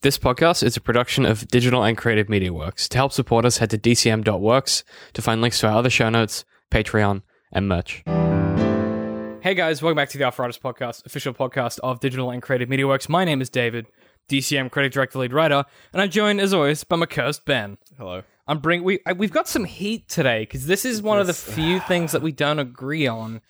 This podcast is a production of Digital and Creative Media Works. To help support us, head to dcm.works to find links to our other show notes, Patreon, and merch. Hey guys, welcome back to the Arthritis Podcast, official podcast of Digital and Creative Media Works. My name is David, DCM creative director, lead writer, and I'm joined as always by my cursed Ben. Hello. I'm bring we I- we've got some heat today because this is one of the few things that we don't agree on.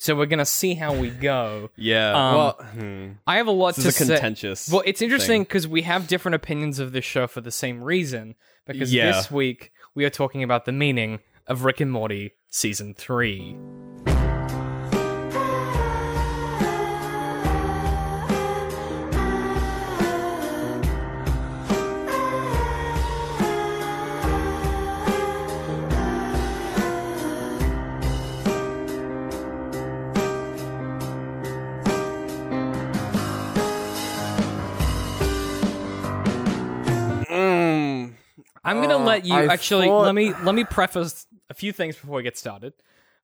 So we're gonna see how we go. Yeah. Um, well, hmm. I have a lot this to say. contentious. Well, it's interesting because we have different opinions of this show for the same reason. Because Yeah. this week we are talking about the meaning of Rick and Morty season three. I'm gonna Uh, let you I actually thought- let me let me preface a few things before we get started.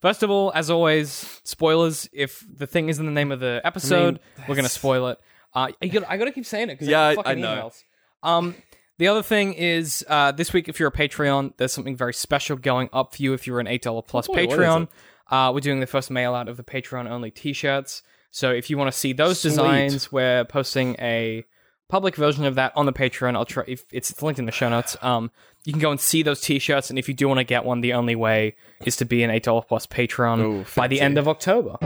First of all, as always, spoilers. If the thing is in the name of the episode, we're gonna spoil it. Uh, I gotta, I gotta keep saying it because Yeah, I- fucking I know. emails. Um, the other thing is uh, this week, if you're a Patreon, there's something very special going up for you. If you're an eight dollar plus Oh, boy, Patreon, uh, we're doing the first mail out of the Patreon only T-shirts. So if you want to see those Sweet. designs, we're posting a public version of that on the Patreon. I'll try if it's, linked in the show notes. Um, you can go and see those T-shirts, and if you do want to get one, the only way is to be an eight dollar plus Patreon Ooh, by the end of October.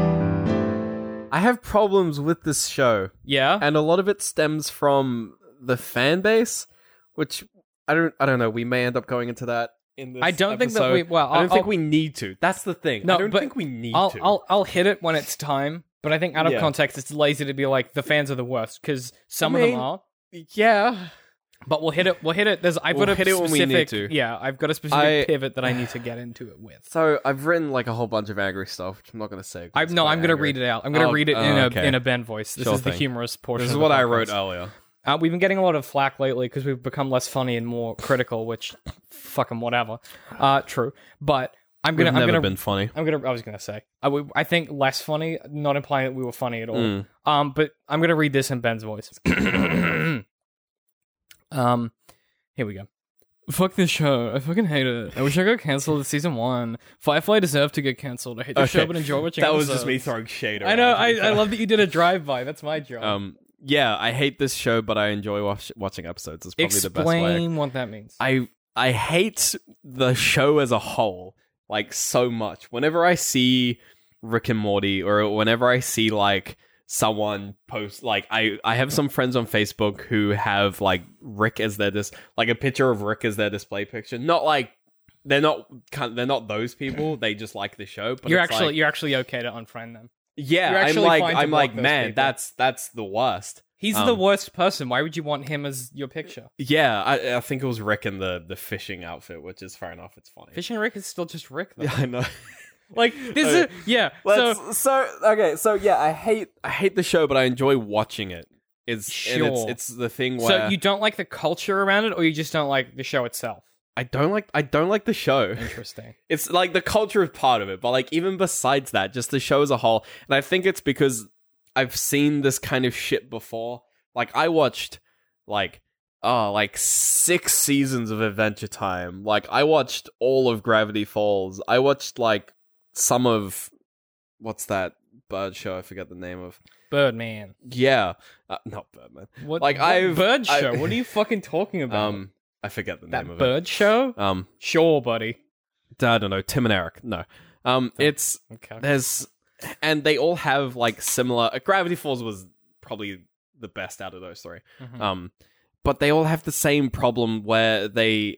I have problems with this show, Yeah, and a lot of it stems from the fan base, which I don't. I don't know. We may end up going into that in this. I don't think that we- well, I don't think I'll- we need to. That's the thing. No, I don't think we need I'll, to. I'll I'll hit it when it's time. But I think out of Yeah. context, it's lazy to be like the fans are the worst because some I of them are. yeah. But we'll hit it. We'll hit it. There's I've We'll got a hit it when we need specific. to. Yeah, I've got a specific I- pivot that I need to get into it with. So I've written like a whole bunch of angry stuff, which I'm not going to say. I it's no, I'm gonna read it out. I'm gonna Oh, read it in oh, a okay. in a Ben voice. This Sure is the humorous portion. This is what I wrote earlier. Uh, we've been getting a lot of flack lately because we've become less funny and more critical, which fucking whatever. Uh, true, but I'm We've gonna I'm never gonna been funny. I'm gonna. I was gonna say. I think less funny, not implying that we were funny at all. Mm. Um, but I'm gonna read this in Ben's voice. um, here we go. Fuck this show. I fucking hate it. I wish I got cancelled at season one. Firefly deserved to get cancelled. I hate the show, but enjoy watching. That was just me throwing shade. I know. I, I love that you did a drive by. That's my job. Um, yeah, I hate this show, but I enjoy watch- watching episodes. It's probably the best way. Explain what that means. I I hate the show as a whole, like so much. Whenever I see Rick and Morty, or whenever I see like someone post, like I I have some friends on Facebook who have like Rick as their dis, like a picture of Rick as their display picture. Not like they're not they're not those people. They just like the show. But you're actually like- you're actually okay to unfriend them. yeah. I'm like I'm like man, people." that's that's the worst. He's Um, the worst person. Why would you want him as your picture? Yeah, I, I think it was Rick in the the fishing outfit, which is fair enough. It's funny. Fishing Rick is still just Rick though. Yeah, I know. Like this is yeah. Let's, so so, okay, so yeah, I hate I hate the show, but I enjoy watching it. It's and it's Sure. it's the thing where so you don't like the culture around it, or you just don't like the show itself. I don't like I don't like the show. Interesting. It's like the culture is part of it, but like even besides that, just the show as a whole, and I think it's because I've seen this kind of shit before. Like I watched like oh like six seasons of Adventure Time. Like I watched all of Gravity Falls. I watched like some of what's that bird show? I forget the name of. Birdman. Yeah, uh, not Birdman. What? Like, I've- bird I- show. what are you fucking talking about? Um, I forget the that name of bird show? Um, Sure, buddy. I don't know. Tim and Eric. No. Um, it's Okay. there's and they all have like similar. Uh, Gravity Falls was probably the best out of those three. Mhm. Um, but they all have the same problem where they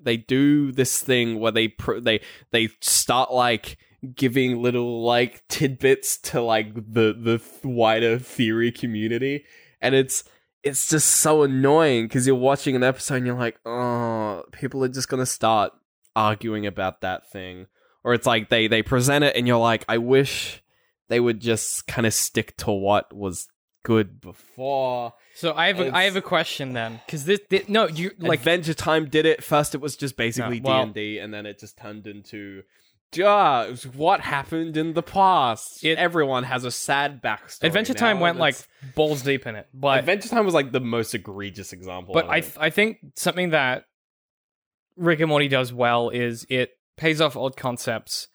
they do this thing where they pr- they they start like giving little like tidbits to like the the wider theory community, and it's it's just so annoying because you're watching an episode and you're like, oh, people are just gonna start arguing about that thing, or it's like they they present it and you're like, I wish they would just kind of stick to what was good before. So I have a, I have a question then, because this, thi- no you Like Adventure Time did it first. It was just basically D and D, and then it just turned into just what happened in the past. It- Everyone has a sad backstory. Adventure now, Time went like balls deep in it, but Adventure Time was like the most egregious example. but I th- I think something that Rick and Morty does well is it pays off old concepts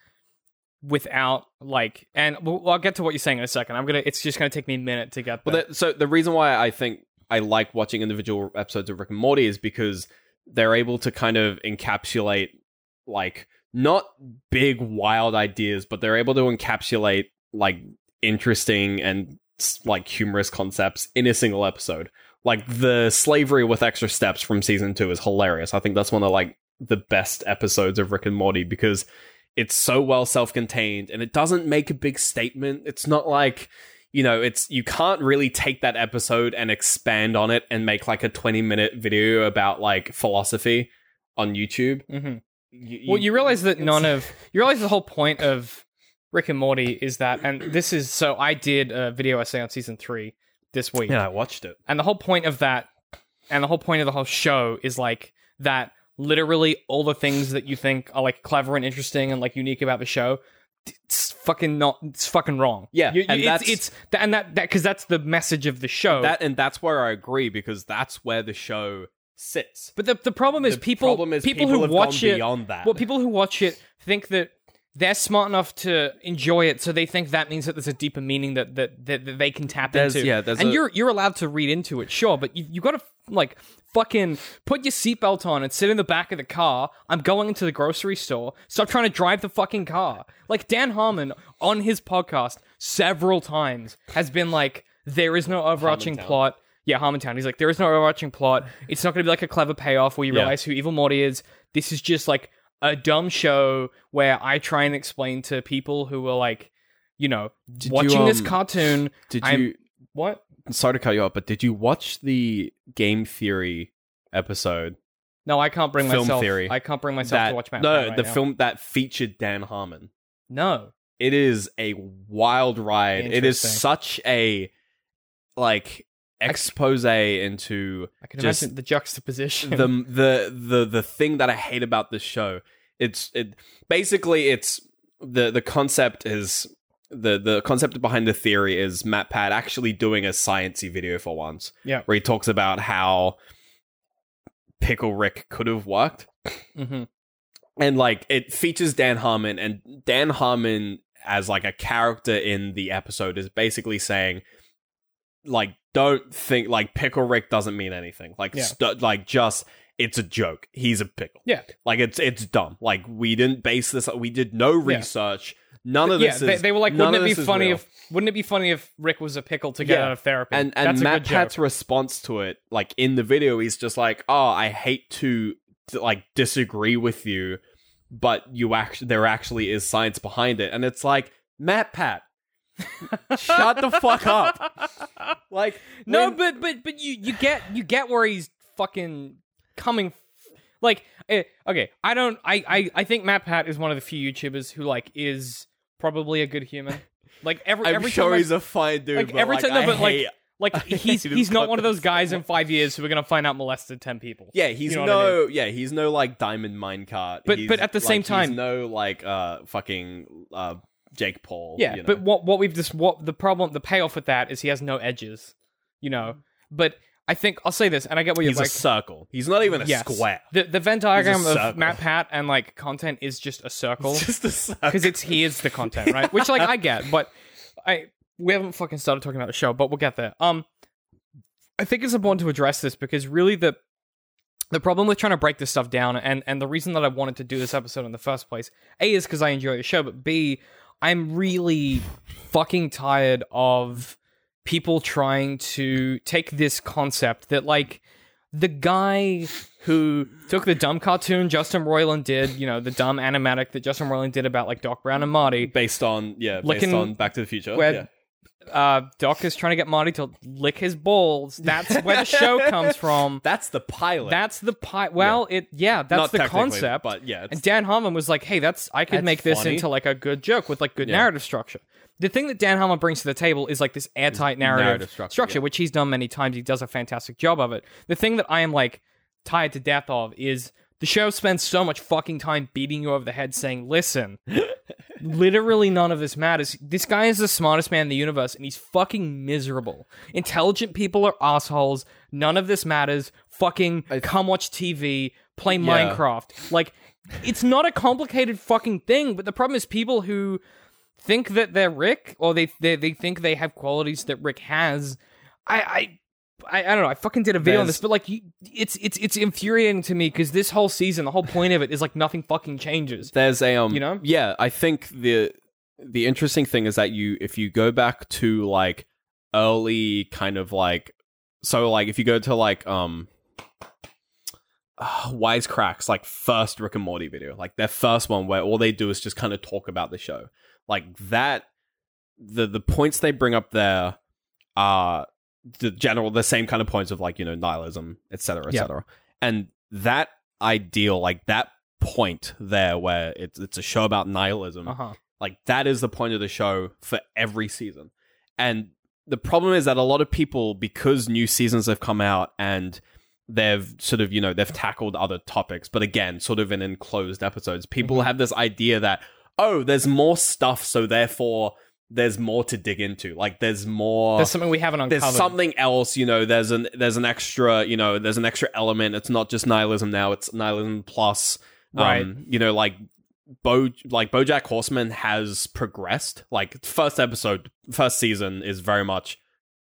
without like and well, I'll get to what you're saying in a second. I'm gonna it's just gonna take me a minute to get there. Well, that, so the reason why I think I like watching individual episodes of Rick and Morty is because they're able to kind of encapsulate like not big wild ideas, but they're able to encapsulate like interesting and like humorous concepts in a single episode. Like the slavery with extra steps from season two is hilarious. I think that's one of like the best episodes of Rick and Morty because it's so well self-contained and it doesn't make a big statement. It's not like you know, it's you can't really take that episode and expand on it and make like a 20 minute video about like philosophy on YouTube. hmm You, Well, you realize that none of you realize the whole point of Rick and Morty is that, and this is so I did a video essay on season three this week, Yeah, I watched it. and the whole point of that, and the whole point of the whole show is like that. Literally, all the things that you think are like clever and interesting and like unique about the show, it's fucking not. It's fucking wrong. Yeah, You- and it's, that's- it's and that that because that's the message of the show. That and that's where I agree because that's where the show sits. but the the problem is the people problem is people, people, who have watch gone it beyond that. Well, people who watch it think that they're smart enough to enjoy it, so they think that means that there's a deeper meaning that that, that, that they can tap There's- into. yeah, there's and a- you're you're allowed to read into it, sure, but you you got to like fucking put your seatbelt on and sit in the back of the car. I'm going into the grocery store. Stop trying to drive the fucking car. Like Dan Harmon on his podcast several times has been like, there is no overarching Harmontown. plot. Yeah, Harmontown. He's like, there is no overarching plot. It's not going to be like a clever payoff where you Yeah. realize who Evil Morty is. This is just like a dumb show where I try and explain to people who are like, you know, Did watching you, this um, cartoon. did I'm- you? What? Sorry to cut you off, but did you watch the game theory episode? No, I can't bring Film myself. theory. I can't bring myself that to watch Matt. no, right the now. film that featured Dan Harmon. No. it is a wild ride. It is such a like expose into I can Just imagine the juxtaposition. the the the the thing that I hate about this show. It's it basically it's the the concept is the the concept behind the theory is Matt Pat actually doing a sciencey video for once. Yeah. where he talks about how Pickle Rick could have worked hmm and like it features Dan Harmon and Dan Harmon as like a character in the episode is basically saying like don't think like pickle rick doesn't mean anything like Yeah. st- like just it's a joke he's a pickle Yeah. like it's it's dumb like we didn't base this we did no Yeah. research none of this they, is they were like, wouldn't it be funny real." if wouldn't it be funny if Rick was a pickle to get Yeah. out of therapy? and and That's a Matt. Pat's response to it, like in the video, he's just like, "Oh, I hate to, to, like disagree with you, but you actually there actually is science behind it," and it's like Matt Pat, shut the fuck up. Like No, when- but but but you you get you get where he's fucking coming. f- Like, eh, okay, I don't. I I I think Matt Pat is one of the few YouTubers who like is probably a good human. Like every I'm every sure time I- he's a fine dude. like, but, every like, time- no, I but, like, hate- like I he's hate his he's not one of those guys in five years who are gonna find out molested ten people. Yeah, he's You know what I no, yeah, he's no like diamond minecart. But- He's, but at the like, same he's time- no like uh fucking uh Jake Paul. Yeah, you know? but what what we've just what the problem the payoff with that is he has no edges, you know. But I think I'll say this, and I get what you're he's like. a circle. He's not even a yes. square. The the Venn diagram of. Matt Pat and like content is just a circle It's just a circle. because it's he is the content, right? Which like I get, but I we haven't fucking started talking about the show, but we'll get there. Um, I think it's important to address this because really the the problem with trying to break this stuff down and and the reason that I wanted to do this episode in the first place, A is because I enjoy the show, but B, I'm really fucking tired of people trying to take this concept that like the guy who took the dumb cartoon Justin Roiland did, you know, the dumb animatic that Justin Roiland did about like Doc Brown and Marty, based on yeah, based on Back to the Future. where yeah. Uh, Doc is trying to get Marty to lick his balls. That's where the show comes from. That's the pilot. That's the pilot. Well, it yeah, that's Not the concept. but yeah, and Dan Harmon was like, "Hey, that's I could That's make this funny. into like a good joke with like good Yeah. narrative structure." The thing that Dan Harmon brings to the table is like this airtight narrative, narrative structure, structure, yeah. which he's done many times. He does a fantastic job of it. The thing that I am like tired to death of is The show spends so much fucking time beating you over the head saying, listen, literally none of this matters. This guy is the smartest man in the universe and he's fucking miserable. Intelligent people are assholes. None of this matters. Fucking come watch TV, play Minecraft. Like, it's not a complicated fucking thing, but the problem is people who think that they're Rick or they they, they think they have qualities that Rick has. I I I, I don't know. I fucking did a video on this, but like, you, it's it's it's infuriating to me because this whole season, the whole point of it is like nothing fucking changes. There's a um You know? Yeah, I think the the interesting thing is that you if you go back to like early kind of like so like if you go to like um uh, Wisecracks like first Rick and Morty video, like their first one where all they do is just kind of talk about the show. Like that the the points they bring up there are the general the same kind of points of like, you know, nihilism, etc., Yeah. etc. And that ideal, like that point there where it's it's a show about nihilism, Uh huh. like that is the point of the show for every season. And the problem is that a lot of people, because new seasons have come out and they've sort of, you know, they've tackled other topics, but again, sort of in enclosed episodes, people Mhm. have this idea that, oh, there's more stuff, so therefore there's more to dig into. Like there's more There's something we haven't uncovered. there's something else you know there's an there's an extra you know there's an extra element it's not just nihilism now it's nihilism plus um, Right. you know like Bo like BoJack Horseman has progressed. Like first episode, first season is very much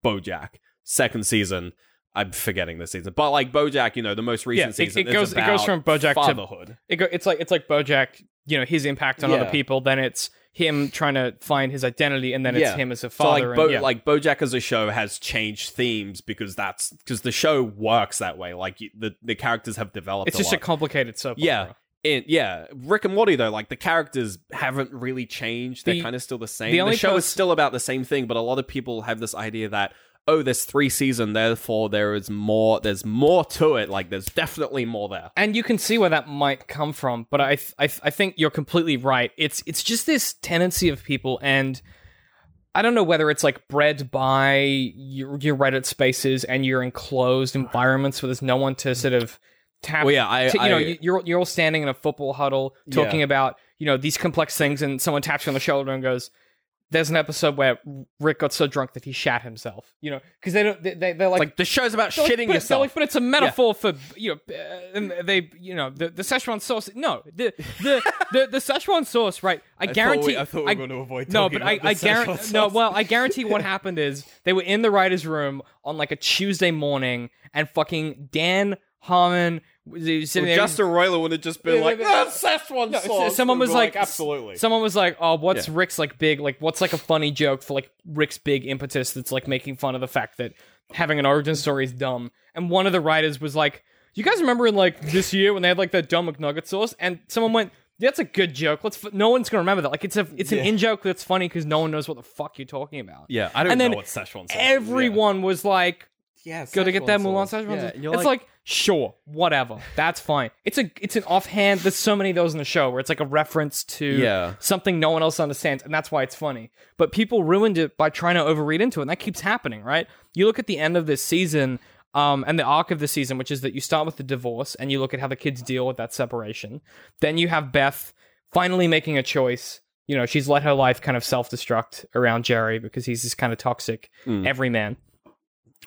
BoJack. Second season, I'm forgetting the season, but like BoJack, you know, the most recent Yeah, it- season, it goes- it goes from BoJack to- fatherhood. It go, it's like it's like BoJack. You know his impact on other people. Then it's him trying to find his identity, and then it's Yeah. him as a So like, father. Bo- yeah. like BoJack as a show has changed themes because that's because the show works that way. Like you- the the characters have developed. it's just a a complicated soap Yeah. opera. In, yeah, Rick and Morty though, like the characters haven't really changed. They're The- kind of still the same. the The, only show is pers- still about the same thing, but a lot of people have this idea that oh, there's three season, therefore there is more. There's more to it. Like there's definitely more there. and you can see where that might come from. But I, th- I, th- I think you're completely right. It's, it's just this tendency of people, and I don't know whether it's like bred by your, your Reddit spaces and your enclosed environments where there's no one to sort of tap. Well, yeah, I, you know, I- you- you're you're all standing in a football huddle talking about you know these complex things, and someone taps you on the shoulder and goes. There's an episode where Rick got so drunk that he shat himself. You know, because they don't. They, they, they're It's like the show's about like, shitting but, they're yourself. like, but it's a metaphor for you know, uh, and they you know the, the Szechuan sauce. No, the the the, the Szechuan sauce, right? I, guarantee. Thought we, I- thought we were I, going to avoid. no, but I, I guarantee. No, well, I guarantee what happened is they were in the writers' room on like a Tuesday morning, and fucking Dan Harmon was sitting there. Justin Roiland would have just been Yeah, like, yeah, yeah. "That's Szechuan No, sauce." someone was be like, "Absolutely." Someone was like, "Oh, what's Yeah. Rick's like big? Like, what's like a funny joke for like Rick's big impetus that's like making fun of the fact that having an origin story is dumb?" And one of the writers was like, "You guys remember in like this year when they had like that dumb McNugget sauce?" And someone went. Yeah, that's a good joke. Let's. F- no one's gonna remember that. Like, it's a, it's an Yeah. in joke that's funny because no one knows what the fuck you're talking about. yeah, I don't and know what Szechuan sauce. is. Everyone was like, yeah, go to get that Mulan Szechuan Yeah, sauce. and you're It's like, sure, whatever, that's fine. It's a it's an offhand. There's so many of those in the show where it's like a reference to Yeah. something no one else understands, and that's why it's funny. But people ruined it by trying to overread into it, and that keeps happening, right? You look at the end of this season. Um, and the arc of the season, which is that you start with the divorce and you look at how the kids deal with that separation. Then you have Beth finally making a choice. You know, she's let her life kind of self destruct around Jerry because he's this kind of toxic Mm. everyman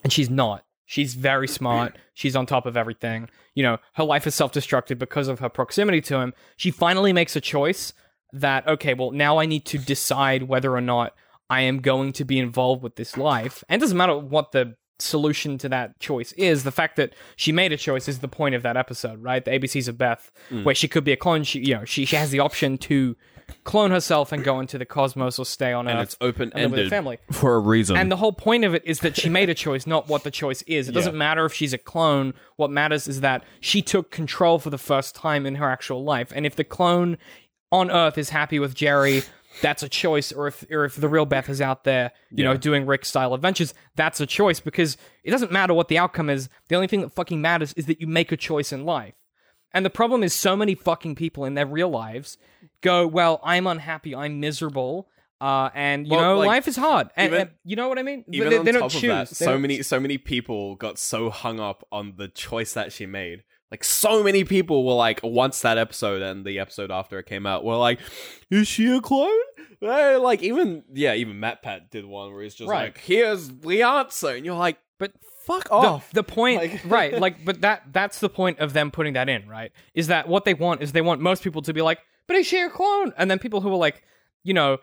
and she's not. She's very smart. She's on top of everything. You know, her life is self destructed because of her proximity to him. She finally makes a choice that, okay, well, now I need to decide whether or not I am going to be involved with this life. And it doesn't matter what the solution to that choice is. The fact that she made a choice is the point of that episode, right? The ABCs of Beth, mm. where she could be a clone. She, you know, she, she has the option to clone herself and go into the cosmos or stay on and Earth it's open and live with her ended family. for a reason. And the whole point of it is that she made a choice, not what the choice is. It doesn't matter if she's a clone. What matters is that she took control for the first time in her actual life. And if the clone on Earth is happy with Jerry, that's a choice. Or if or if the real Beth is out there, you know, doing Rick style adventures, that's a choice because it doesn't matter what the outcome is. The only thing that fucking matters is that you make a choice in life. And the problem is, so many fucking people in their real lives go, "Well, I'm unhappy, I'm miserable, uh, and you Well, know, like, life is hard." And, even- and you know what I mean? Even they, on they top don't of choose. that, so don't- many so many people got so hung up on the choice that she made Like so many people were like, once that episode and the episode after it came out, were like, "Is she a clone?" Like even yeah, even Matt Pat did one where he's just Right. like, "Here's the answer," and you're like, But "Fuck the, off." the point Like- right like but that that's the point of them putting that in right is that what they want is they want most people to be like but is she a clone and then people who are like you know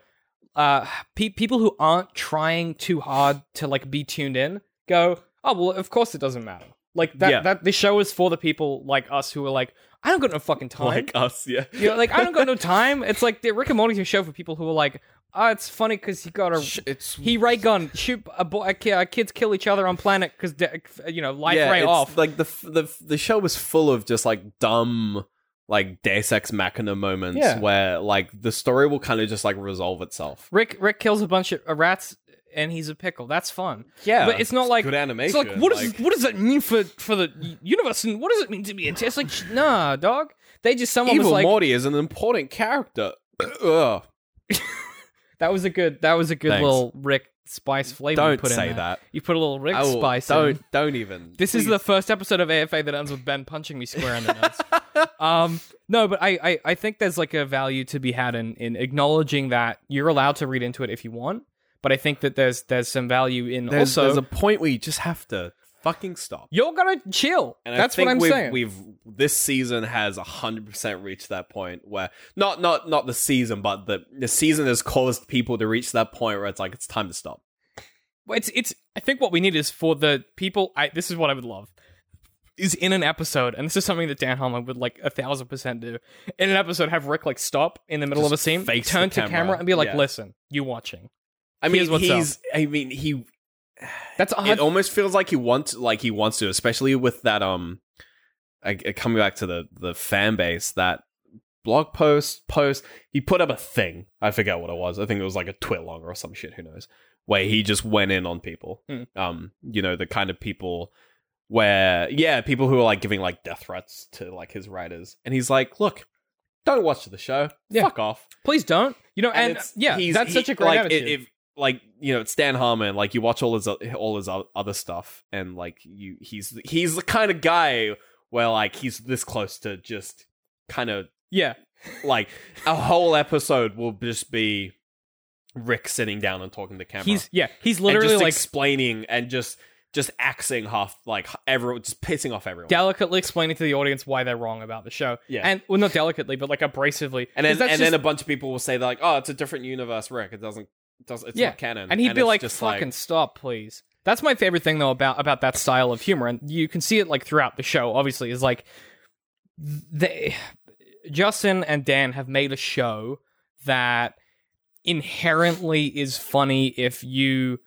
uh pe- people who aren't trying too hard to like be tuned in go oh well of course it doesn't matter. Like that Yeah. that this show is for the people like us who are like i don't got no fucking time. Like us, yeah. you know, like i don't got no time. It's like the rick and morty's a show for people who are like oh it's funny because he got a Sh- It's he ray gun shoot a boy a ki- uh, kids kill each other on planet because you know life ray it's off. Like the f- the f- the show was full of just like dumb like Deus Ex Machina moments Yeah. where like the story will kind of just like resolve itself. Rick Rick kills a bunch of uh, rats and he's a pickle. That's fun. Yeah, but it's not like good animation. It's like what does what does that mean for for the universe and what does it mean to be? a it's like nah, dog. They just someone Evil was like Morty is an important character. Ugh. that was a good that was a good Thanks. little Rick spice flavor. you Don't put in say there. that. You put a little Rick spice. in. Don't don't even. This is the first episode of AFA that ends with Ben punching me square in the nuts. um, no, but I, I, I think there's like a value to be had in, in acknowledging that you're allowed to read into it if you want. But I think that there's there's some value in there's, also there's a point where you just have to fucking stop. you're gonna chill. And That's I think what I'm we've, saying. We've this season has hundred percent reached that point where not not not the season, but the the season has caused people to reach that point where it's like it's time to stop. Well, it's it's. I think what we need is for the people. I this is what I would love. Is in an episode, and this is something that Dan Harmon would like a thousand percent do. In an episode, have Rick like stop in the middle Just of a scene, turn to camera, camera. and be like, Yeah. "Listen, you watching." I mean, Here's what's he's. I mean, he. That's a It almost feels like he wants, like he wants to, especially with that. Um, I, I- coming back to the the fan base that blog post post he put up a thing. I forget what it was. I think it was like a TwitLonger or some shit. Who knows? Where he just went in on people. Hmm. Um, you know the kind of people where yeah, people who are like giving like death threats to like his writers, and he's like, look. Don't watch the show. Yeah. Fuck off. Please don't. You know, and, it's- yeah, he's- that's he- such a great like, attitude. If, like you know, Stan Harmon. Like you watch all his all his other stuff, and like you, he's he's the kind of guy where like he's this close to just kind of yeah, like a whole episode will just be Rick sitting down and talking to camera. he's yeah, he's literally like explaining and just just axing half like everyone, just pissing off everyone. delicately explaining to the audience why they're wrong about the show. Yeah. and well, not delicately, but like abrasively. and then and just- then a bunch of people will say like, oh, it's a different universe, Rick. It doesn't. It doesn't it's Yeah. not canon. and he'd be like, "Fucking stop, please." That's my favorite thing though about about that style of humor, and you can see it like throughout the show. Obviously, is like they Justin and Dan have made a show that inherently is funny if you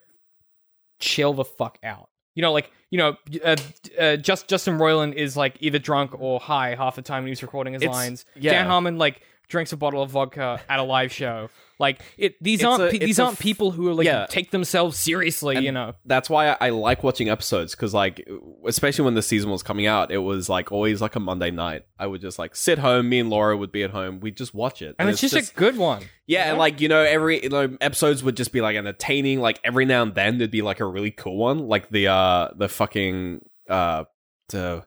chill the fuck out. You know, like you know, uh, uh, just Justin Roiland is like either drunk or high half the time when he's recording his It's- lines. yeah. Dan Harmon like drinks a bottle of vodka at a live show. Like it, these It's aren't a- pe- these aren't f- people who are like yeah. take themselves seriously. And you know, that's why I, I like watching episodes because like especially when the season was coming out it was like always like a monday night i would just like sit home me and laura would be at home we'd just watch it and, it's, just, a good one. yeah and like you know every you know episodes would just be like entertaining like every now and then there'd be like a really cool one like the uh the fucking uh the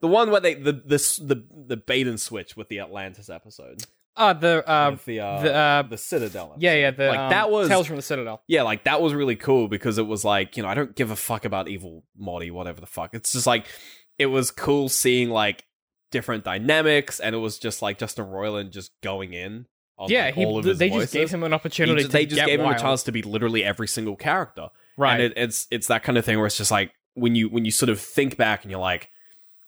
the one where they the this the the bait and switch with the atlantis episode Uh the uh, with the uh the, uh, the citadel yeah, yeah, the like um, that was Tales from the Citadel. yeah, like that was really cool because it was like, you know, I don't give a fuck about evil Morty, whatever the fuck. It's just like it was cool seeing like different dynamics and it was just like Justin Roiland just going in on Yeah, like, he all of they his just voices. gave him an He opportunity. ju- to they just get gave him wild. a chance to be literally every single character. right? And it, it's it's that kind of thing where it's just like when you when you sort of think back and you're like,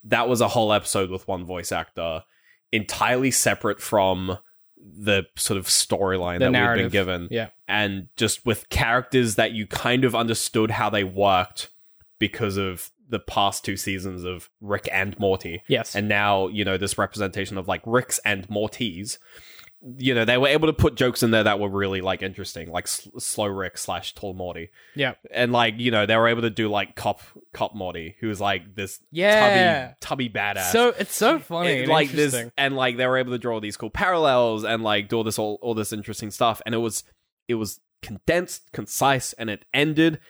that was a whole episode with one voice actor, entirely separate from the sort of storyline that we've been given yeah, and just with characters that you kind of understood how they worked because of the past two seasons of Rick and Morty. yes, And now, you know, this representation of like Ricks and Mortys. You know, they were able to put jokes in there that were really like interesting, like S- Slow Rick slash Tall Morty. yeah, And like, you know, they were able to do like Cop Cop Morty, who was like this yeah. tubby tubby badass. So it's so funny, and like this and like they were able to draw these cool parallels and like do all this all, all this interesting stuff and it was it was condensed concise and it ended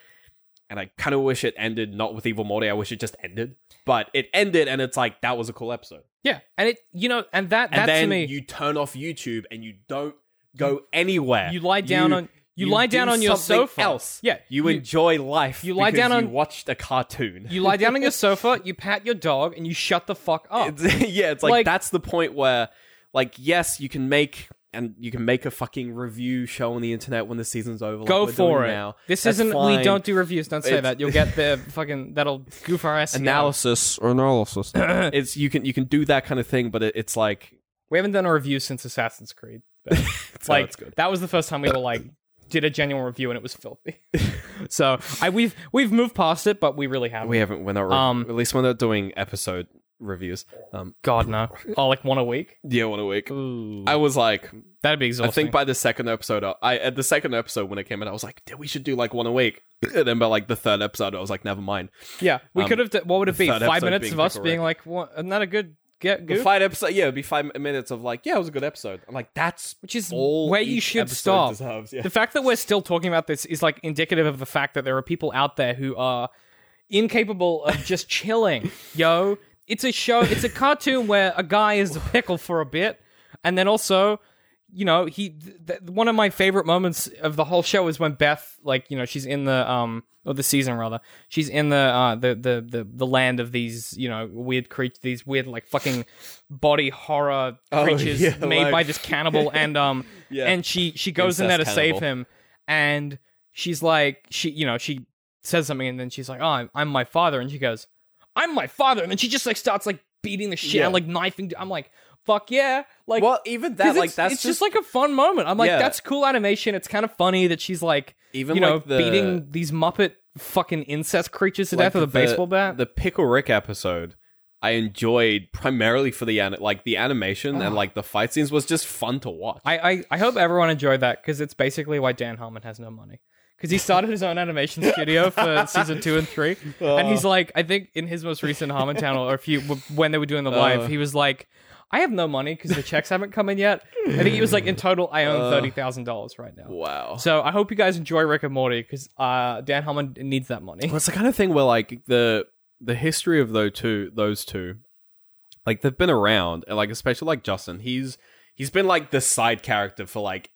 and I kind of wish it ended not with Evil Morty. I wish it just ended, but it ended, and it's like that was a cool episode. Yeah, and it you know, and that And that then to me, you turn off YouTube and you don't go anywhere. you lie down on you, lie down do on your sofa. Else, Yeah, you, enjoy life. you lie down you on- watched a cartoon. You lie down on your sofa, you pat your dog, and you shut the fuck up. It's- yeah, it's like, Like- that's the point where, like, yes, you can make and you can make a fucking review show on the internet when the season's over. Go we're for it. Now. This That's isn't. We don't do reviews. Don't say It's- that. You'll get the fucking. That'll goof our ass. analysis or analysis. it's you can you can do that kind of thing, but it, it's like We haven't done a review since Assassin's Creed. But, it's like it's good. that was the first time we were like did a genuine review and it was filthy. so I we've we've moved past it, but we really haven't. We haven't. We're not. Re- Um, at least we're not doing episode reviews. Um, God no. Oh, like one a week. yeah, one a week. Ooh, I was like, that'd be exhausting. I think by the second episode, I at the second episode when it came in, I was like, we should do like one a week. And then by like the third episode, I was like, never mind. yeah, we um, could have. d- What would it be? Five minutes of us being like, what, isn't that a good get goof? five episode, yeah, it'd be five minutes of like, yeah, it was a good episode. I'm like, that's Which is all where you should stop. deserves, yeah. The fact that we're still talking about this is like indicative of the fact that there are people out there who are incapable of just chilling. Yo, it's a show, it's a cartoon where a guy is a pickle for a bit, and then also, you know, he. Th- th- one of my favorite moments of the whole show is when Beth, like, you know, she's in the um. Or the season rather, she's in the uh the, the the the land of these you know weird creatures, these weird like fucking body horror Oh, creatures yeah, made like- by this cannibal, and um Yeah. and she she goes in there to Incest save cannibal. him and she's like she you know she says something and then she's like oh i'm, I'm my father and she goes i'm my father and then she just like starts like beating the shit Yeah. out like knifing i'm like fuck yeah like well, even that, like, that's it's just, like a fun moment i'm like Yeah. that's cool animation it's kind of funny that she's like even you know like the, beating these muppet fucking incest creatures to like death with a baseball bat The Pickle Rick episode, I enjoyed primarily for the like the animation and like the fight scenes was just fun to watch. I, I, I hope everyone enjoyed that because it's basically why Dan Harmon has no money. Because he started his own animation studio for season two and three, and he's like, I think in his most recent Harmontown or a few when they were doing the live, Uh. he was like, I have no money because the checks haven't come in yet. I think he was like, in total, I own Uh. thirty thousand dollars right now. wow. So I hope you guys enjoy Rick and Morty because uh, Dan Harmon needs that money. Well, it's the kind of thing where like the the history of those two those two, like they've been around, and like especially like Justin, he's he's been like the side character for like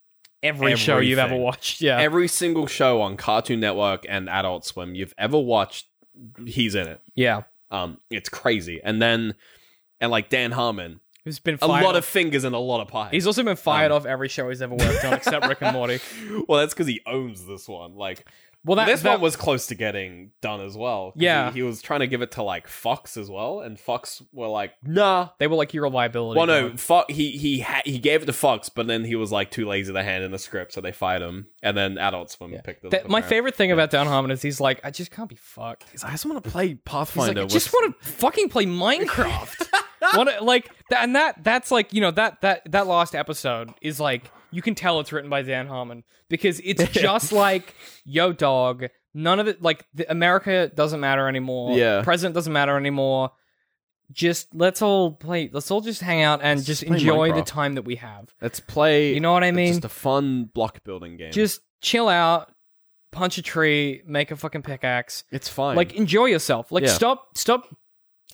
Every show you've ever watched, yeah, every single show on Cartoon Network and Adult Swim you've ever watched, he's in it. yeah. Um, it's crazy, and then and like Dan Harmon, Who's been a fired lot off- of fingers and a lot of pies. He's also been fired Um, off every show he's ever worked on except Rick and Morty. well, that's because he owns this one. Like Well, that, this that one was close to getting done as well. Yeah. he, he was trying to give it to like Fox as well, and Fox were like, "Nah." they were like your liability. Well, no. He he ha- he gave it to Fox, but then he was like too lazy to hand in the script, so they fired him. And then Adult Swim Yeah. picked it. That- up. my favorite thing about Dan Harmon is he's like, I just can't be fucked. He's like, I just want to play Pathfinder. like, I just want to fucking play Minecraft. what, like, that, and that that's like, you know, that that that last episode is like, you can tell it's written by Dan Harmon because it's just like, yo, dog. None of it, like, the, America doesn't matter anymore. Yeah. president doesn't matter anymore. Just let's all play. Let's all just hang out and just just enjoy the time that we have. Let's play. You know what I mean? Just a fun block building game. Just chill out, punch a tree, make a fucking pickaxe. it's fine. Like enjoy yourself. Like Yeah. stop stop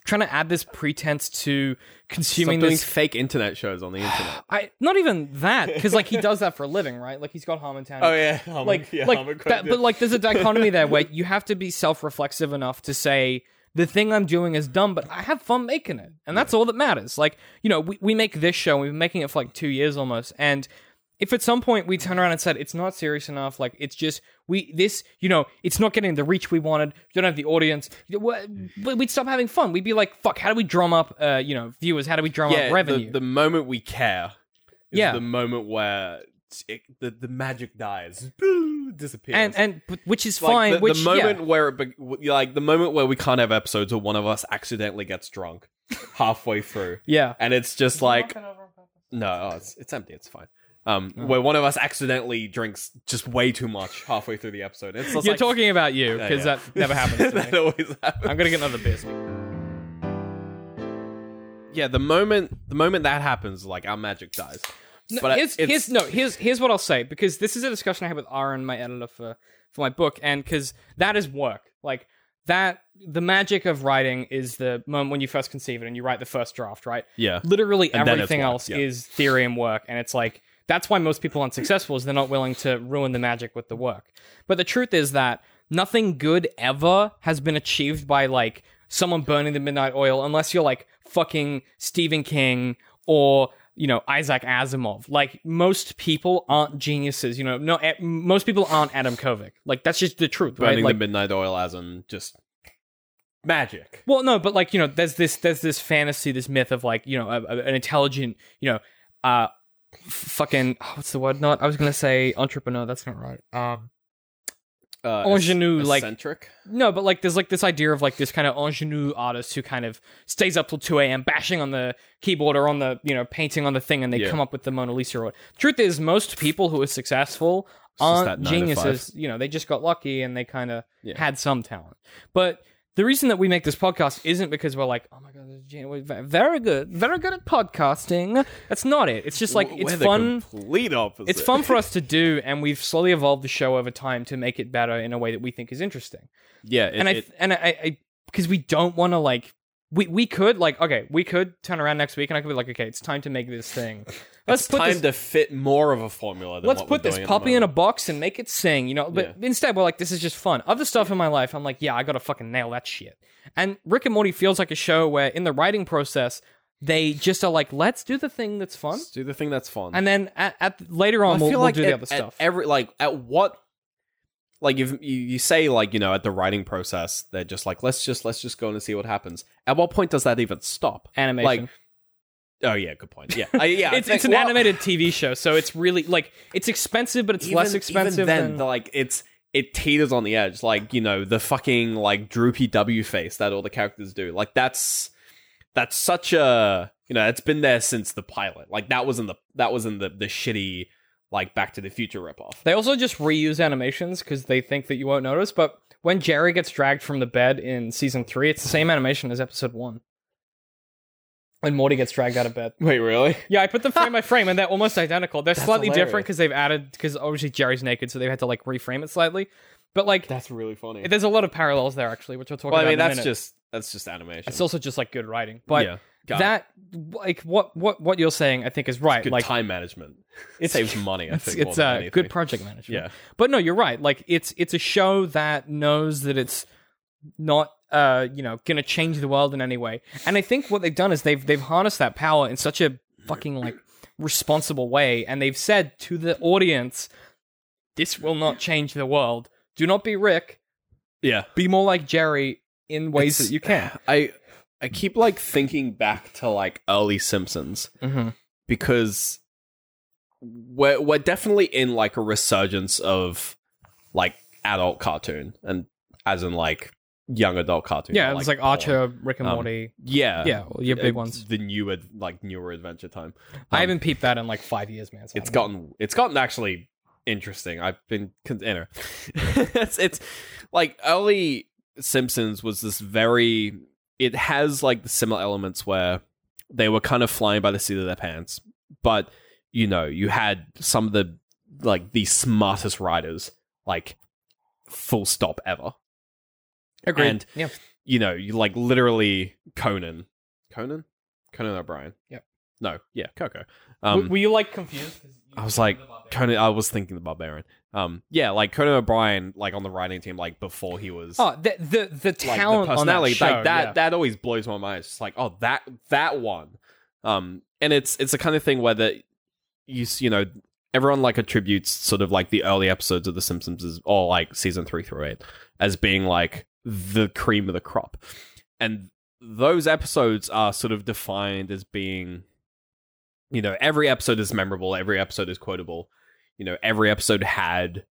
trying to add this pretense to Stop consuming doing this fake internet shows on the internet. I not even that because like he does that for a living, right? Like he's got Harmontown. Oh, yeah, like like that, but like there's a dichotomy there where you have to be self-reflexive enough to say the thing I'm doing is dumb, but I have fun making it, and that's all that matters. Like you know, we we make this show, we've been making it for like two years almost, and if at some point we turn around and said it's not serious enough, like it's just we this you know it's not getting the reach we wanted, we don't have the audience, you know, what- we'd stop having fun. We'd be like, fuck, how do we drum up uh you know viewers? How do we drum yeah, up revenue? The, the moment we care, is Yeah. the moment where it, the the magic dies, disappears, and and which is Like, fine. the, which the moment yeah. where it be- like the moment where we can't have episodes or one of us accidentally gets drunk halfway through, yeah. and it's just like no, oh, it's it's empty, it's fine. Um, Oh. where one of us accidentally drinks just way too much halfway through the episode. It's You're like, talking about you because yeah. that never happens to that always happens. I'm gonna get another beer. yeah, the moment the moment that happens, like our magic dies. No, But here's, it's- here's no here's here's what I'll say because this is a discussion I had with Aaron, my editor for for my book, and because that is work. Like that, the magic of writing is the moment when you first conceive it and you write the first draft, right? Yeah. Literally everything else yeah. is theory and work, and it's like that's why most people aren't successful is they're not willing to ruin the magic with the work. But the truth is that nothing good ever has been achieved by like someone burning the midnight oil unless you're like fucking Stephen King or you know Isaac Asimov. Like most people aren't geniuses. You know, no, eh, most people aren't Adam Kovic. Like that's just the truth, right? Burning Like, the midnight oil as in just magic. well, no, but like you know, there's this there's this fantasy, this myth of like you know a, a- an intelligent, you know, uh, fucking what's the word? Not I was gonna say entrepreneur. That's not right. Um, Uh, Ingenue, ec- like- eccentric. no, but like there's like this idea of like this kind of ingenue artist who kind of stays up till two a.m. bashing on the keyboard or on the you know painting on the thing, and they Yeah. come up with the Mona Lisa. Or truth is, most people who are successful It's just that aren't geniuses. You know, they just got lucky and they kind of Yeah. had some talent. But the reason that we make this podcast isn't because we're like, oh my god, we're very good, very good at podcasting. That's not it. It's just like We're it's fun. Complete opposite. It's fun for us to do, and we've slowly evolved the show over time to make it better in a way that we think is interesting. Yeah, it, and I it- and I because we don't want to like we we could like okay we could turn around next week and I could be like okay it's time to make this thing. Let's it's put time this to fit more of a formula. Than let's put this puppy in a box and make it sing, you know. But instead, we're like, this is just fun. Other stuff in my life, I'm like, yeah, I gotta fucking nail that shit. And Rick and Morty feels like a show where, in the writing process, they just are like, let's do the thing that's fun, Let's do the thing that's fun. and then at, at later on, we'll, we'll like do the other at stuff. Every like at what like if you, you say like you know at the writing process they're just like let's just let's just go and see what happens. At what point does that even stop? Animation. Like oh yeah, good point. Yeah, I, yeah. It's think- it's an well, animated TV show, so it's really like it's expensive, but it's even- less expensive then, than the, like it's it teeters on the edge. Like you know the fucking like droopy W face that all the characters do. Like that's that's such a you know it's been there since the pilot. Like that was in the that was in the the shitty like Back to the Future ripoff. They also just reuse animations because they think that you won't notice. But when Jerry gets dragged from the bed in season three, it's the same animation as episode one. When Morty gets dragged out of bed. Wait, really? Yeah, I put them frame by frame, and they're almost identical. They're That's slightly hilarious. different because they've added because obviously Jerry's naked, so they've had to like reframe it slightly. But like, That's really funny. there's a lot of parallels there actually, which we'll talk well, I mean, in a that's minute. just that's just animation. it's also just like good writing. But yeah, got it. that like what what what you're saying, I think is right. good like time management. It saves money. I it's, think it's uh, good project management. Yeah, But no, you're right. Like it's it's a show that knows that it's not uh you know gonna change the world in any way. And I think what they've done is they've they've harnessed that power in such a fucking like responsible way, and they've said to the audience, "This will not change the world. Do not be Rick. yeah. Be more like Jerry in ways It's- that you can." I I keep like thinking back to like early Simpsons Mm-hmm. because we're we're definitely in like a resurgence of like adult cartoon and as in like young adult cartoon. Yeah, it's like porn. Archer, Rick and Um, Morty. Yeah, Yeah, well, your big Uh, ones. The newer like newer Adventure Time. I Um, haven't peeped that in like five years, man. so it's don't know. gotten it's gotten actually interesting. I've been you know it's it's like early Simpsons was this very it has like the similar elements where they were kind of flying by the seat of their pants, but you know you had some of the like the smartest writers like full stop ever. Agreed. and- yeah. You know you like literally Conan, Conan, Conan O'Brien. Yep. No, yeah, Coco. W- Um, were you like confused? you I was like. Conan. I was thinking the Barbarian. Um, yeah, like Conan O'Brien, like on the writing team, like before he was Oh, the the the like talent the on personality, that show, like that. yeah. That always blows my mind. It's just like, oh, that that one. Um, and it's it's the kind of thing where that you you know everyone like attributes sort of like the early episodes of The Simpsons as, or like season three through eight as being like the cream of the crop, and those episodes are sort of defined as being, you know, every episode is memorable, every episode is quotable, you know, every episode had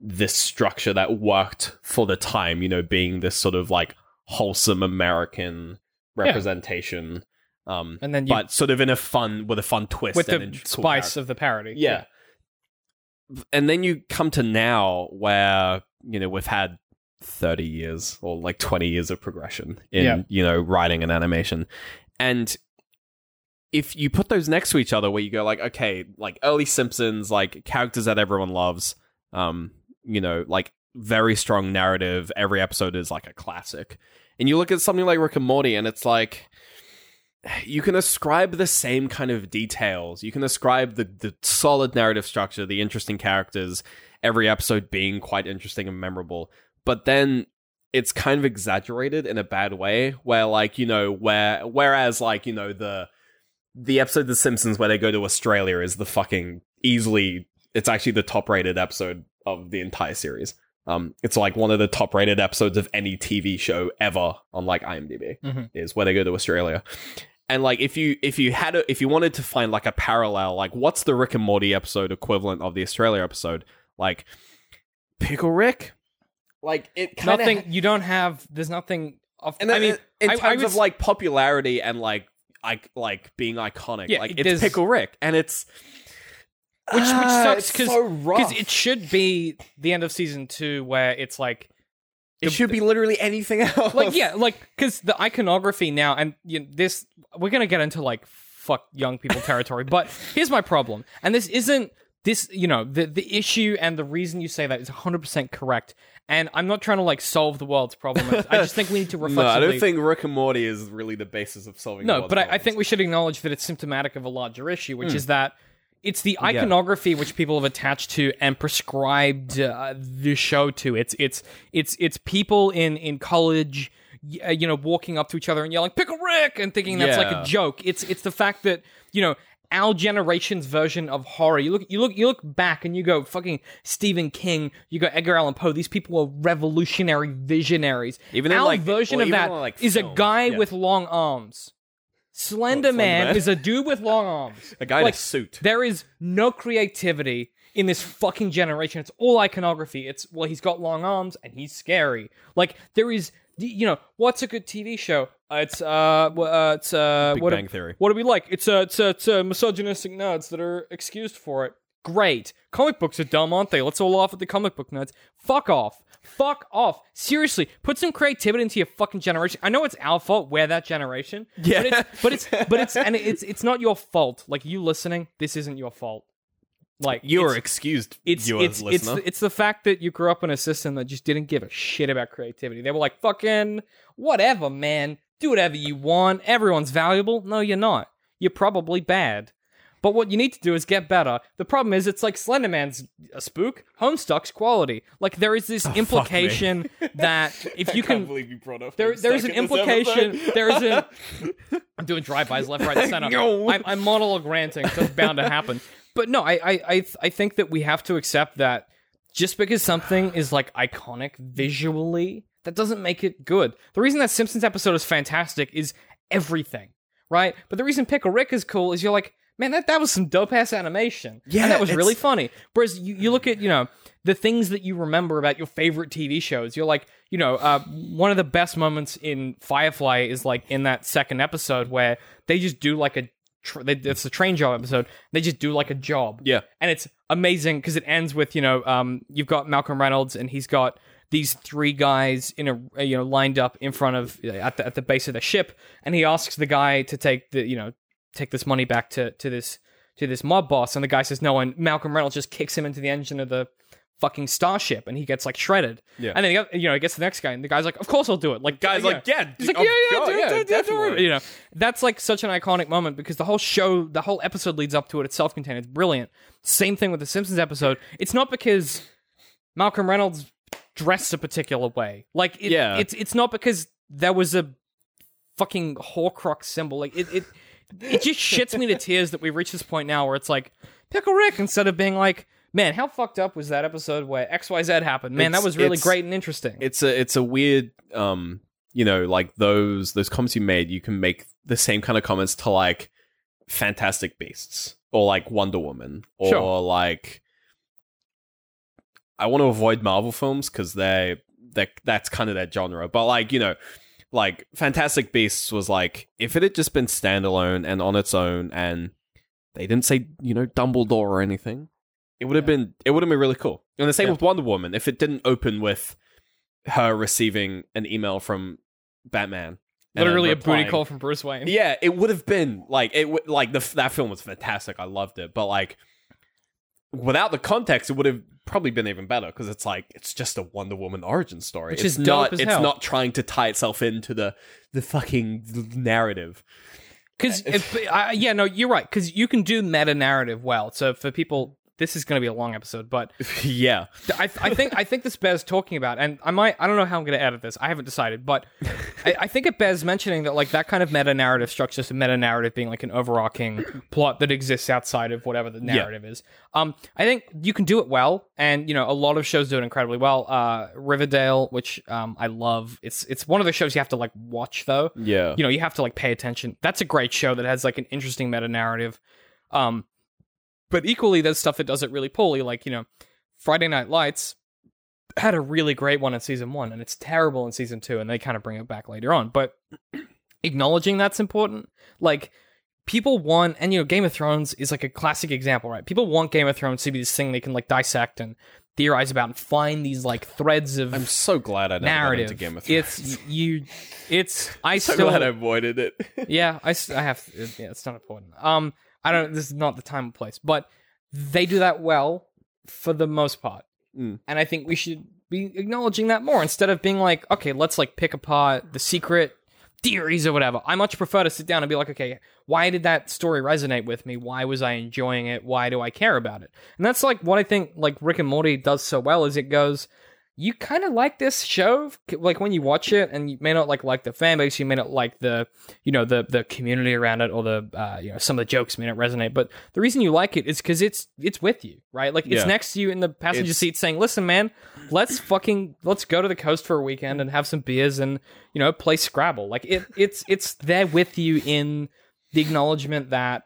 this structure that worked for the time, you know, being this sort of like wholesome American representation. Um, and then you but sort of in a fun with a fun twist with and the spice of the parody. yeah. And then you come to now where, you know, we've had 30 years or like 20 years of progression in, Yeah. you know, writing and animation. And if you put those next to each other where you go like, okay, like early Simpsons, like characters that everyone loves, um, you know, like very strong narrative. Every episode is like a classic. And you look at something like Rick and Morty, and it's like you can ascribe the same kind of details. You can ascribe the, the solid narrative structure, the interesting characters, every episode being quite interesting and memorable. But then it's kind of exaggerated in a bad way, where like, you know, where whereas like, you know, the the episode of The Simpsons where they go to Australia is the fucking easily it's actually the top rated episode of the entire series. Um, it's like one of the top rated episodes of any TV show ever on like IMDb Mhm. is where they go to Australia. And like if you if you had a, if you wanted to find like a parallel, like what's the Rick and Morty episode equivalent of the Australia episode? Like Pickle Rick? Like it kind Nothing. You don't have. There's nothing. Of, and I I mean, in I- I terms was- of like popularity and like I like being iconic, Yeah, like it's does- Pickle Rick, and it's which which Ah, sucks it's because so rough. it should be the end of season two where it's like it should be literally anything else. like yeah like because the iconography now and you know, this we're gonna get into like fuck young people territory but here's my problem and this isn't this you know the the issue and the reason you say that is 100% correct and i'm not trying to like solve the world's problem i just think we need to reflect no, I don't think Rick and Morty is really the basis of solving. the no, but I, I think we should acknowledge that it's symptomatic of a larger issue, which is that it's the iconography which people have attached to and prescribed uh, the show to. It's it's it's it's people in in college, uh, you know, walking up to each other and yelling "Pickle Rick" and thinking that's like a joke. It's it's the fact that you know. Our generation's version of horror. You look, you look, you look back, and you go, "Fucking Stephen King." You go, Edgar Allan Poe. These people are revolutionary visionaries. Even in, our like- version well, of that in, like, is a guy Yeah. with long arms. Slender Slender Man is a dude with long arms. a guy in like, a suit. There is no creativity in this fucking generation. It's all iconography. It's well, he's got long arms and he's scary. Like there is, you know, what's a good TV show? Uh, it's uh, uh it's uh, Big what Bang do, Theory. What do we like? It's uh, it's uh, it's uh, misogynistic nerds that are excused for it. Great. Comic books are dumb, aren't they? Let's all laugh at the comic book nerds. Fuck off. Fuck off. Seriously, put some creativity into your fucking generation. I know it's our fault. We're that generation. Yeah. But it's but it's but it's and it's it's not your fault. Like you listening, this isn't your fault. Like You are it's- excused, it's you it's it's the, it's the fact that you grew up in a system that just didn't give a shit about creativity. They were like, "Fucking whatever, man. Do whatever you want. Everyone's valuable." No, you're not. You're probably bad. But what you need to do is get better. The problem is, it's like Slenderman's a spook. Homestuck's quality. Like there is this oh, implication that if you can believe you brought up. there, there is an implication. There is a. I'm doing drive-bys left, right, center. No. I'm, I'm monologue ranting. So it's bound to happen. But no, I, I, I, I think that we have to accept that just because something is like iconic visually, that doesn't make it good. The reason that Simpsons episode is fantastic is everything, right? But the reason Pickle Rick is cool is you're like, man, that, that was some dope ass animation. Yeah, and that was it's- really funny. Whereas you, you look at, you know, the things that you remember about your favorite TV shows, you're like, you know, uh, one of the best moments in Firefly is like in that second episode where they just do like a, tr- they, it's a train job episode. They just do like a job. Yeah. And it's amazing because it ends with, you know, um, you've got Malcolm Reynolds and he's got these three guys in a, you know, lined up in front of, uh, at the, at the base of the ship. And he asks the guy to take the, you know, take this money back to, to this, to this mob boss. And the guy says no. And Malcolm Reynolds just kicks him into the engine of the fucking starship and he gets like shredded. Yeah. And then, he you know, he gets the next guy and the guy's like, of course I'll do it. Like, Guy's like, yeah, He's like, yeah, yeah, do yeah, do do do definitely. You know, that's like such an iconic moment because the whole show, the whole episode leads up to it. It's self-contained. It's brilliant. Same thing with the Simpsons episode. It's not because Malcolm Reynolds dressed a particular way. Like, it, Yeah. it's it's not because there was a fucking Horcrux symbol. Like, it it it just shits me to tears that we've reached this point now where it's like Pickle Rick instead of being like. Man, how fucked up was that episode where XYZ happened? Man, that was really great and interesting. it's a it's a weird um you know like those those comments you made you can make the same kind of comments to like fantastic beasts or like wonder woman or Sure. like i want to avoid marvel films because they they that's kind of their genre but like you know like fantastic beasts was like if it had just been standalone and on its own and they didn't say you know dumbledore or anything it would have Yeah. been it would have been really cool and the same Yeah. with wonder woman if it didn't open with her receiving an email from Batman. Literally a booty call from Bruce Wayne. Yeah, it would have been like it. would like the that film was fantastic. I loved it, but like without the context, it would have probably been even better because it's like it's just a Wonder Woman origin story. Which it's is not. it's hell. not trying to tie itself into the the fucking narrative. Because uh, yeah, no, you're right. Because you can do meta narrative well. So for people, this is going to be a long episode, but yeah, I, I think I think this bears talking about, and I might I don't know how I'm going to edit this. I haven't decided, but I, I think it bears mentioning that like that kind of meta narrative structure, so meta narrative being like an overarching plot that exists outside of whatever the narrative is. Um, I think you can do it well, and you know a lot of shows do it incredibly well. Uh, Riverdale, which um I love. It's it's one of the shows you have to like watch though yeah, you know you have to like pay attention that's a great show that has like an interesting meta narrative um but equally there's stuff that does it really poorly like you know friday night lights had a really great one in season one and it's terrible in season two and they kind of bring it back later on but acknowledging that's important like people want and you know game of thrones is like a classic example right people want game of thrones to be this thing they can like dissect and theorize about and find these like threads of I'm so glad I never got narrative into Game of Thrones. it's you it's i so still glad I avoided it. yeah, I, I have. Yeah, it's not important. Um, I don't. This is not the time or place, but they do that well for the most part, Mm. and I think we should be acknowledging that more instead of being like, okay, let's like pick apart the secret theories or whatever. I much prefer to sit down and be like, okay, why did that story resonate with me? Why was I enjoying it? Why do I care about it? And that's like what I think like Rick and Morty does so well is it goes. You kind of like this show, like when you watch it, and you may not like like the fan base, you may not like the, you know, the the community around it, or the, uh, you know, some of the jokes may not resonate. But the reason you like it is because it's it's with you, right? Like it's next to you in the passenger It's- seat, saying, "Listen, man, let's fucking let's go to the coast for a weekend and have some beers and you know play Scrabble." Like it, it's it's there with you in the acknowledgement that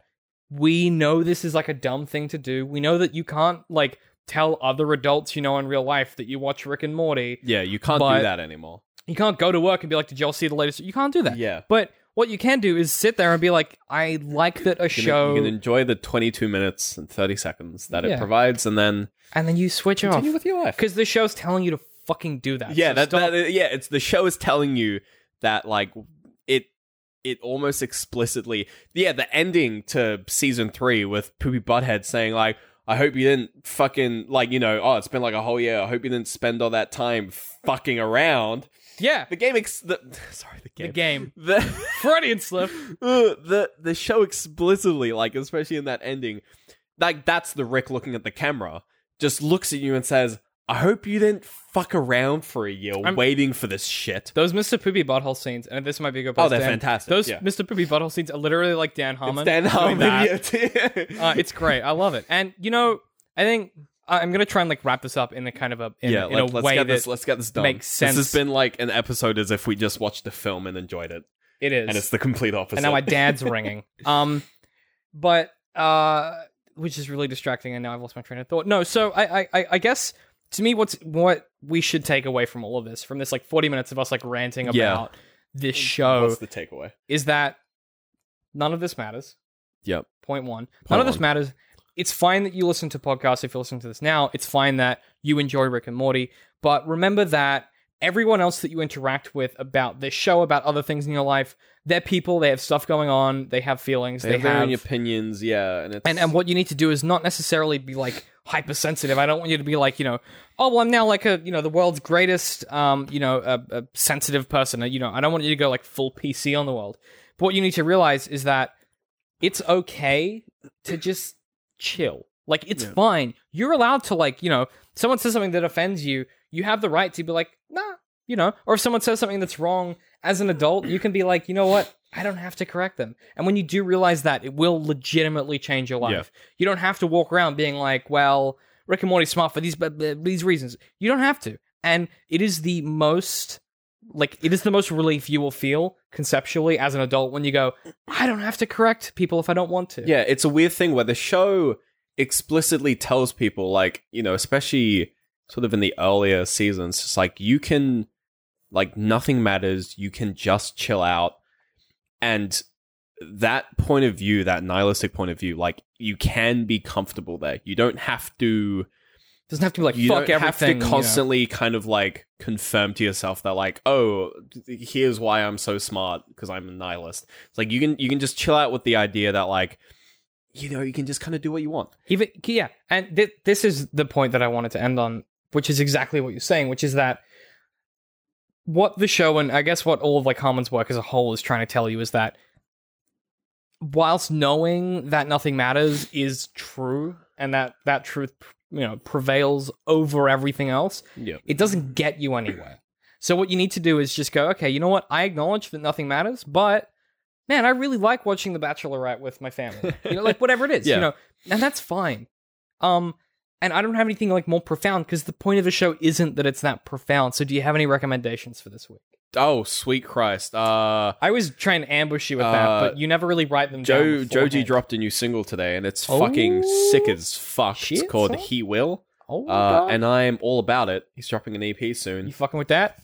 we know this is like a dumb thing to do. We know that you can't like tell other adults you know in real life that you watch Rick and Morty. yeah, you can't But- do that anymore. You can't go to work and be like, "Did y'all see the latest?" You can't do that. Yeah. But what you can do is sit there and be like, "I like that a You can, show," you can enjoy the 22 minutes and 30 seconds that Yeah. it provides, and then and then you switch continue off with your life. because the show's telling you to fucking do that. yeah So that, stop- that yeah it's the show is telling you that like it it almost explicitly yeah the ending to season three with poopy butthead saying like i hope you didn't fucking like you know oh it's been like a whole year i hope you didn't spend all that time fucking around yeah. the game ex- the, sorry the The game game. the Freudian slip. uh, the the show explicitly like especially in that ending like that's the rick looking at the camera just looks at you and says i hope you didn't fuck around for a year I'm- waiting for this shit Those Mr. Poopy butthole scenes, and this might be a good place Oh, they're end. fantastic, Those yeah. Mr. Poopy butthole scenes are literally like Dan Harmon. it's Dan doing Harmon that. yeah, Uh, it's great. I love it. And you know, I think I- I'm gonna try and like wrap this up in a kind of a in, yeah in a let, us way get that this let's get this done makes sense. this has been like an episode as if we just watched the film and enjoyed it it is. and it's the complete opposite and now my dad's ringing. Um, but uh, which is really distracting, and now I've lost my train of thought. No, so I, I, I- I guess to me, what's what we should take away from all of this, from this like forty minutes of us like ranting Yeah. about this show, what's the takeaway is that none of this matters. yep Point one. Point None of this one. matters. It's fine that you listen to podcasts if you're listening to this now. It's fine that you enjoy Rick and Morty. But remember that everyone else that you interact with about this show, about other things in your life, they're people, they have stuff going on, they have feelings, they, they, have their own have. opinions yeah and it's And, and what you need to do is not necessarily be like hypersensitive. I don't want you to be like, you know, oh, well, I'm now like a, you know, the world's greatest, um, you know, a, a sensitive person. You know, I don't want you to go like full PC on the world. But what you need to realize is that it's okay to just chill. Like, it's Yeah. fine. You're allowed to, like, you know, someone says something that offends you, you have the right to be like, nah, you know, or if someone says something that's wrong as an adult, you can be like, you know what? I don't have to correct them. And when you do realize that, it will legitimately change your life. Yeah. You don't have to walk around being like, well, Rick and Morty's smart for these but these reasons. You don't have to. And it is the most like it is the most relief you will feel conceptually as an adult when you go, I don't have to correct people if I don't want to. Yeah, it's a weird thing where the show explicitly tells people, like, you know, especially sort of in the earlier seasons, it's like you can, like, nothing matters. You can just chill out. And that point of view, that nihilistic point of view, like, you can be comfortable there. You don't have to. doesn't have to be like You fuck don't have everything. to you know. constantly kind of like confirm to yourself that like, oh, here's why I'm so smart because I'm a nihilist. It's like you can you can just chill out with the idea that like you know you can just kind of do what you want. Even yeah, and th- this is the point that I wanted to end on, which is exactly what you're saying, which is that what the show and I guess what all of like Harmon's work as a whole is trying to tell you is that whilst knowing that nothing matters is true and that that truth you know prevails over everything else, Yep. it doesn't get you anywhere. So what you need to do is just go, okay, you know what? I acknowledge that nothing matters, but man, I really like watching The Bachelorette with my family. You know, like whatever it is, Yeah. you know, and that's fine. Um, and I don't have anything like more profound because the point of the show isn't that it's that profound. So do you have any recommendations for this week? Oh, sweet Christ! Uh, I was trying to ambush you with Uh, that, but you never really write them down. Joe Joji dropped a new single today, and it's Oh, fucking sick as fuck. shit, it's called son. He Will, Oh, uh, and I'm all about it. He's dropping an EP soon. you fucking with that?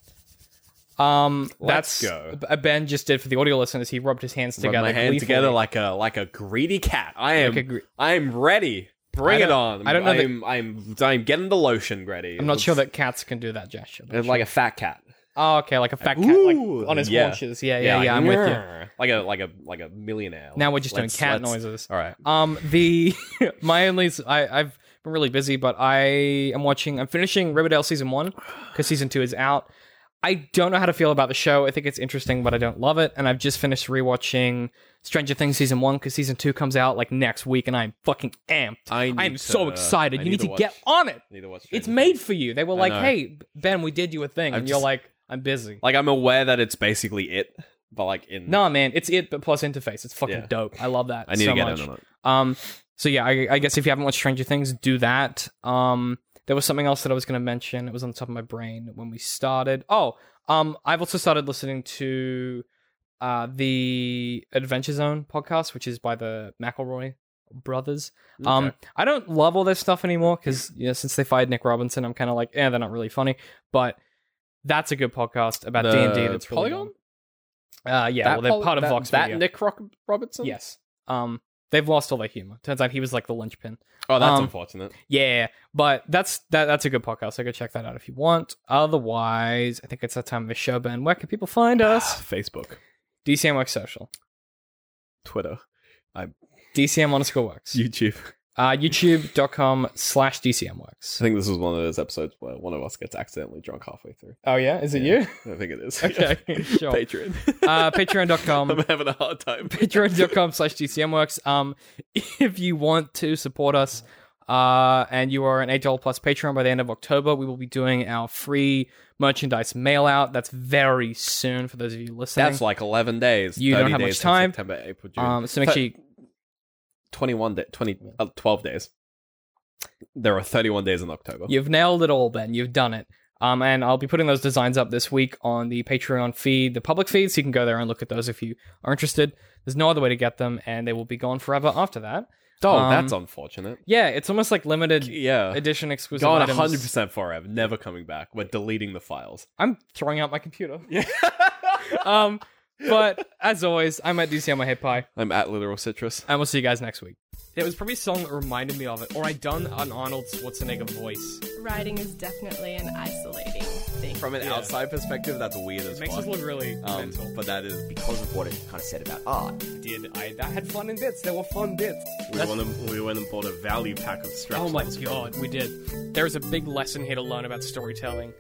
Um, Let's that's go. uh, Ben just did for the audio listeners. He rubbed his hands together, my hand together like a like a greedy cat. I am. Like a gre- I am ready. Bring it on. I don't know that- I'm, I'm. I'm getting the lotion ready. I'm not sure that cats can do that gesture. but It's like a fat cat. Oh, okay, like a fat cat, Ooh, like on his yeah. haunches. Yeah, yeah, yeah. like, I'm with you. Like a like a like a millionaire. Now we're just Let's- doing cat let's- noises. All right. Um, the my only s- I I've been really busy, but I am watching. I'm finishing Riverdale season one because season two is out. I don't know how to feel about the show. I think it's interesting, but I don't love it. And I've just finished rewatching Stranger Things season one because season two comes out like next week, and I'm fucking amped. I need I'm so excited. I you need to, watch- get on it. Need to watch It's made Things. for you. They were like, "Hey, Ben, we did you a thing," I've and you're like, "I'm busy." Like I'm aware that it's basically it, but like in No, man, it's it, but plus interface. It's fucking Yeah. dope. I love that. I need so to get much. in on it. Um, so yeah, I, I guess if you haven't watched Stranger Things, do that. Um, there was something else that I was going to mention. It was on the top of my brain when we started. Oh, um, I've also started listening to uh the Adventure Zone podcast, which is by the McElroy brothers. Um, I don't love all their stuff anymore because you know since they fired Nick Robinson, I'm kind of like, yeah, they're not really funny. But that's a good podcast about D and D. That's Polygon? good. Uh, yeah, That well, they're pol- part of that, Vox That Media. Nick Rock- Robertson. Yes. Um, they've lost all their humor. Turns out he was like the linchpin. Oh, that's Um, unfortunate. Yeah, but that's that. That's a good podcast. So go check that out if you want. Otherwise, I think it's that time of the show. Ben, where can people find us? Facebook, DCM Works Social, Twitter, I DCM underscore Works, YouTube. Uh, YouTube.com slash DCM Works. I think this is one of those episodes where one of us gets accidentally drunk halfway through. Oh yeah, is it Yeah. you? I think it is. Okay, sure. Patreon. Uh, Patreon.com. I'm having a hard time. patreon.com slash dcmworks um if you want to support us uh and you are an $8 plus patreon by the end of october we will be doing our free merchandise mail out that's very soon for those of you listening That's like 11 days. You don't 30 have much days in time. September, April, June. um so make sure you 21 day, 20, uh, 12 days. There are 31 days in October. you've nailed it all ben you've done it um, and I'll be putting those designs up this week on the Patreon feed, the public feed, so you can go there and look at those if you are interested. There's no other way to get them, and they will be gone forever after that. Oh, Um, that's unfortunate. Yeah, it's almost like limited Yeah. edition exclusive Gone items. 100% forever. Never coming back. We're deleting the files. I'm throwing out my computer. Yeah. Um, but as always, I'm at DC on my head pie, I'm at Literal Citrus. and we'll see you guys next week. It was probably a song that reminded me of it, or I done an Arnold Schwarzenegger voice. Writing is definitely an isolating thing. From an Yeah. outside perspective, that's weird as It makes fuck. us look really um, mental. but that is because of what it kind of said about art. Did I? That had fun in bits. There were fun bits. We went, and, we went and bought a value pack of straps. Oh my god, we did. There is a big lesson here to learn about storytelling.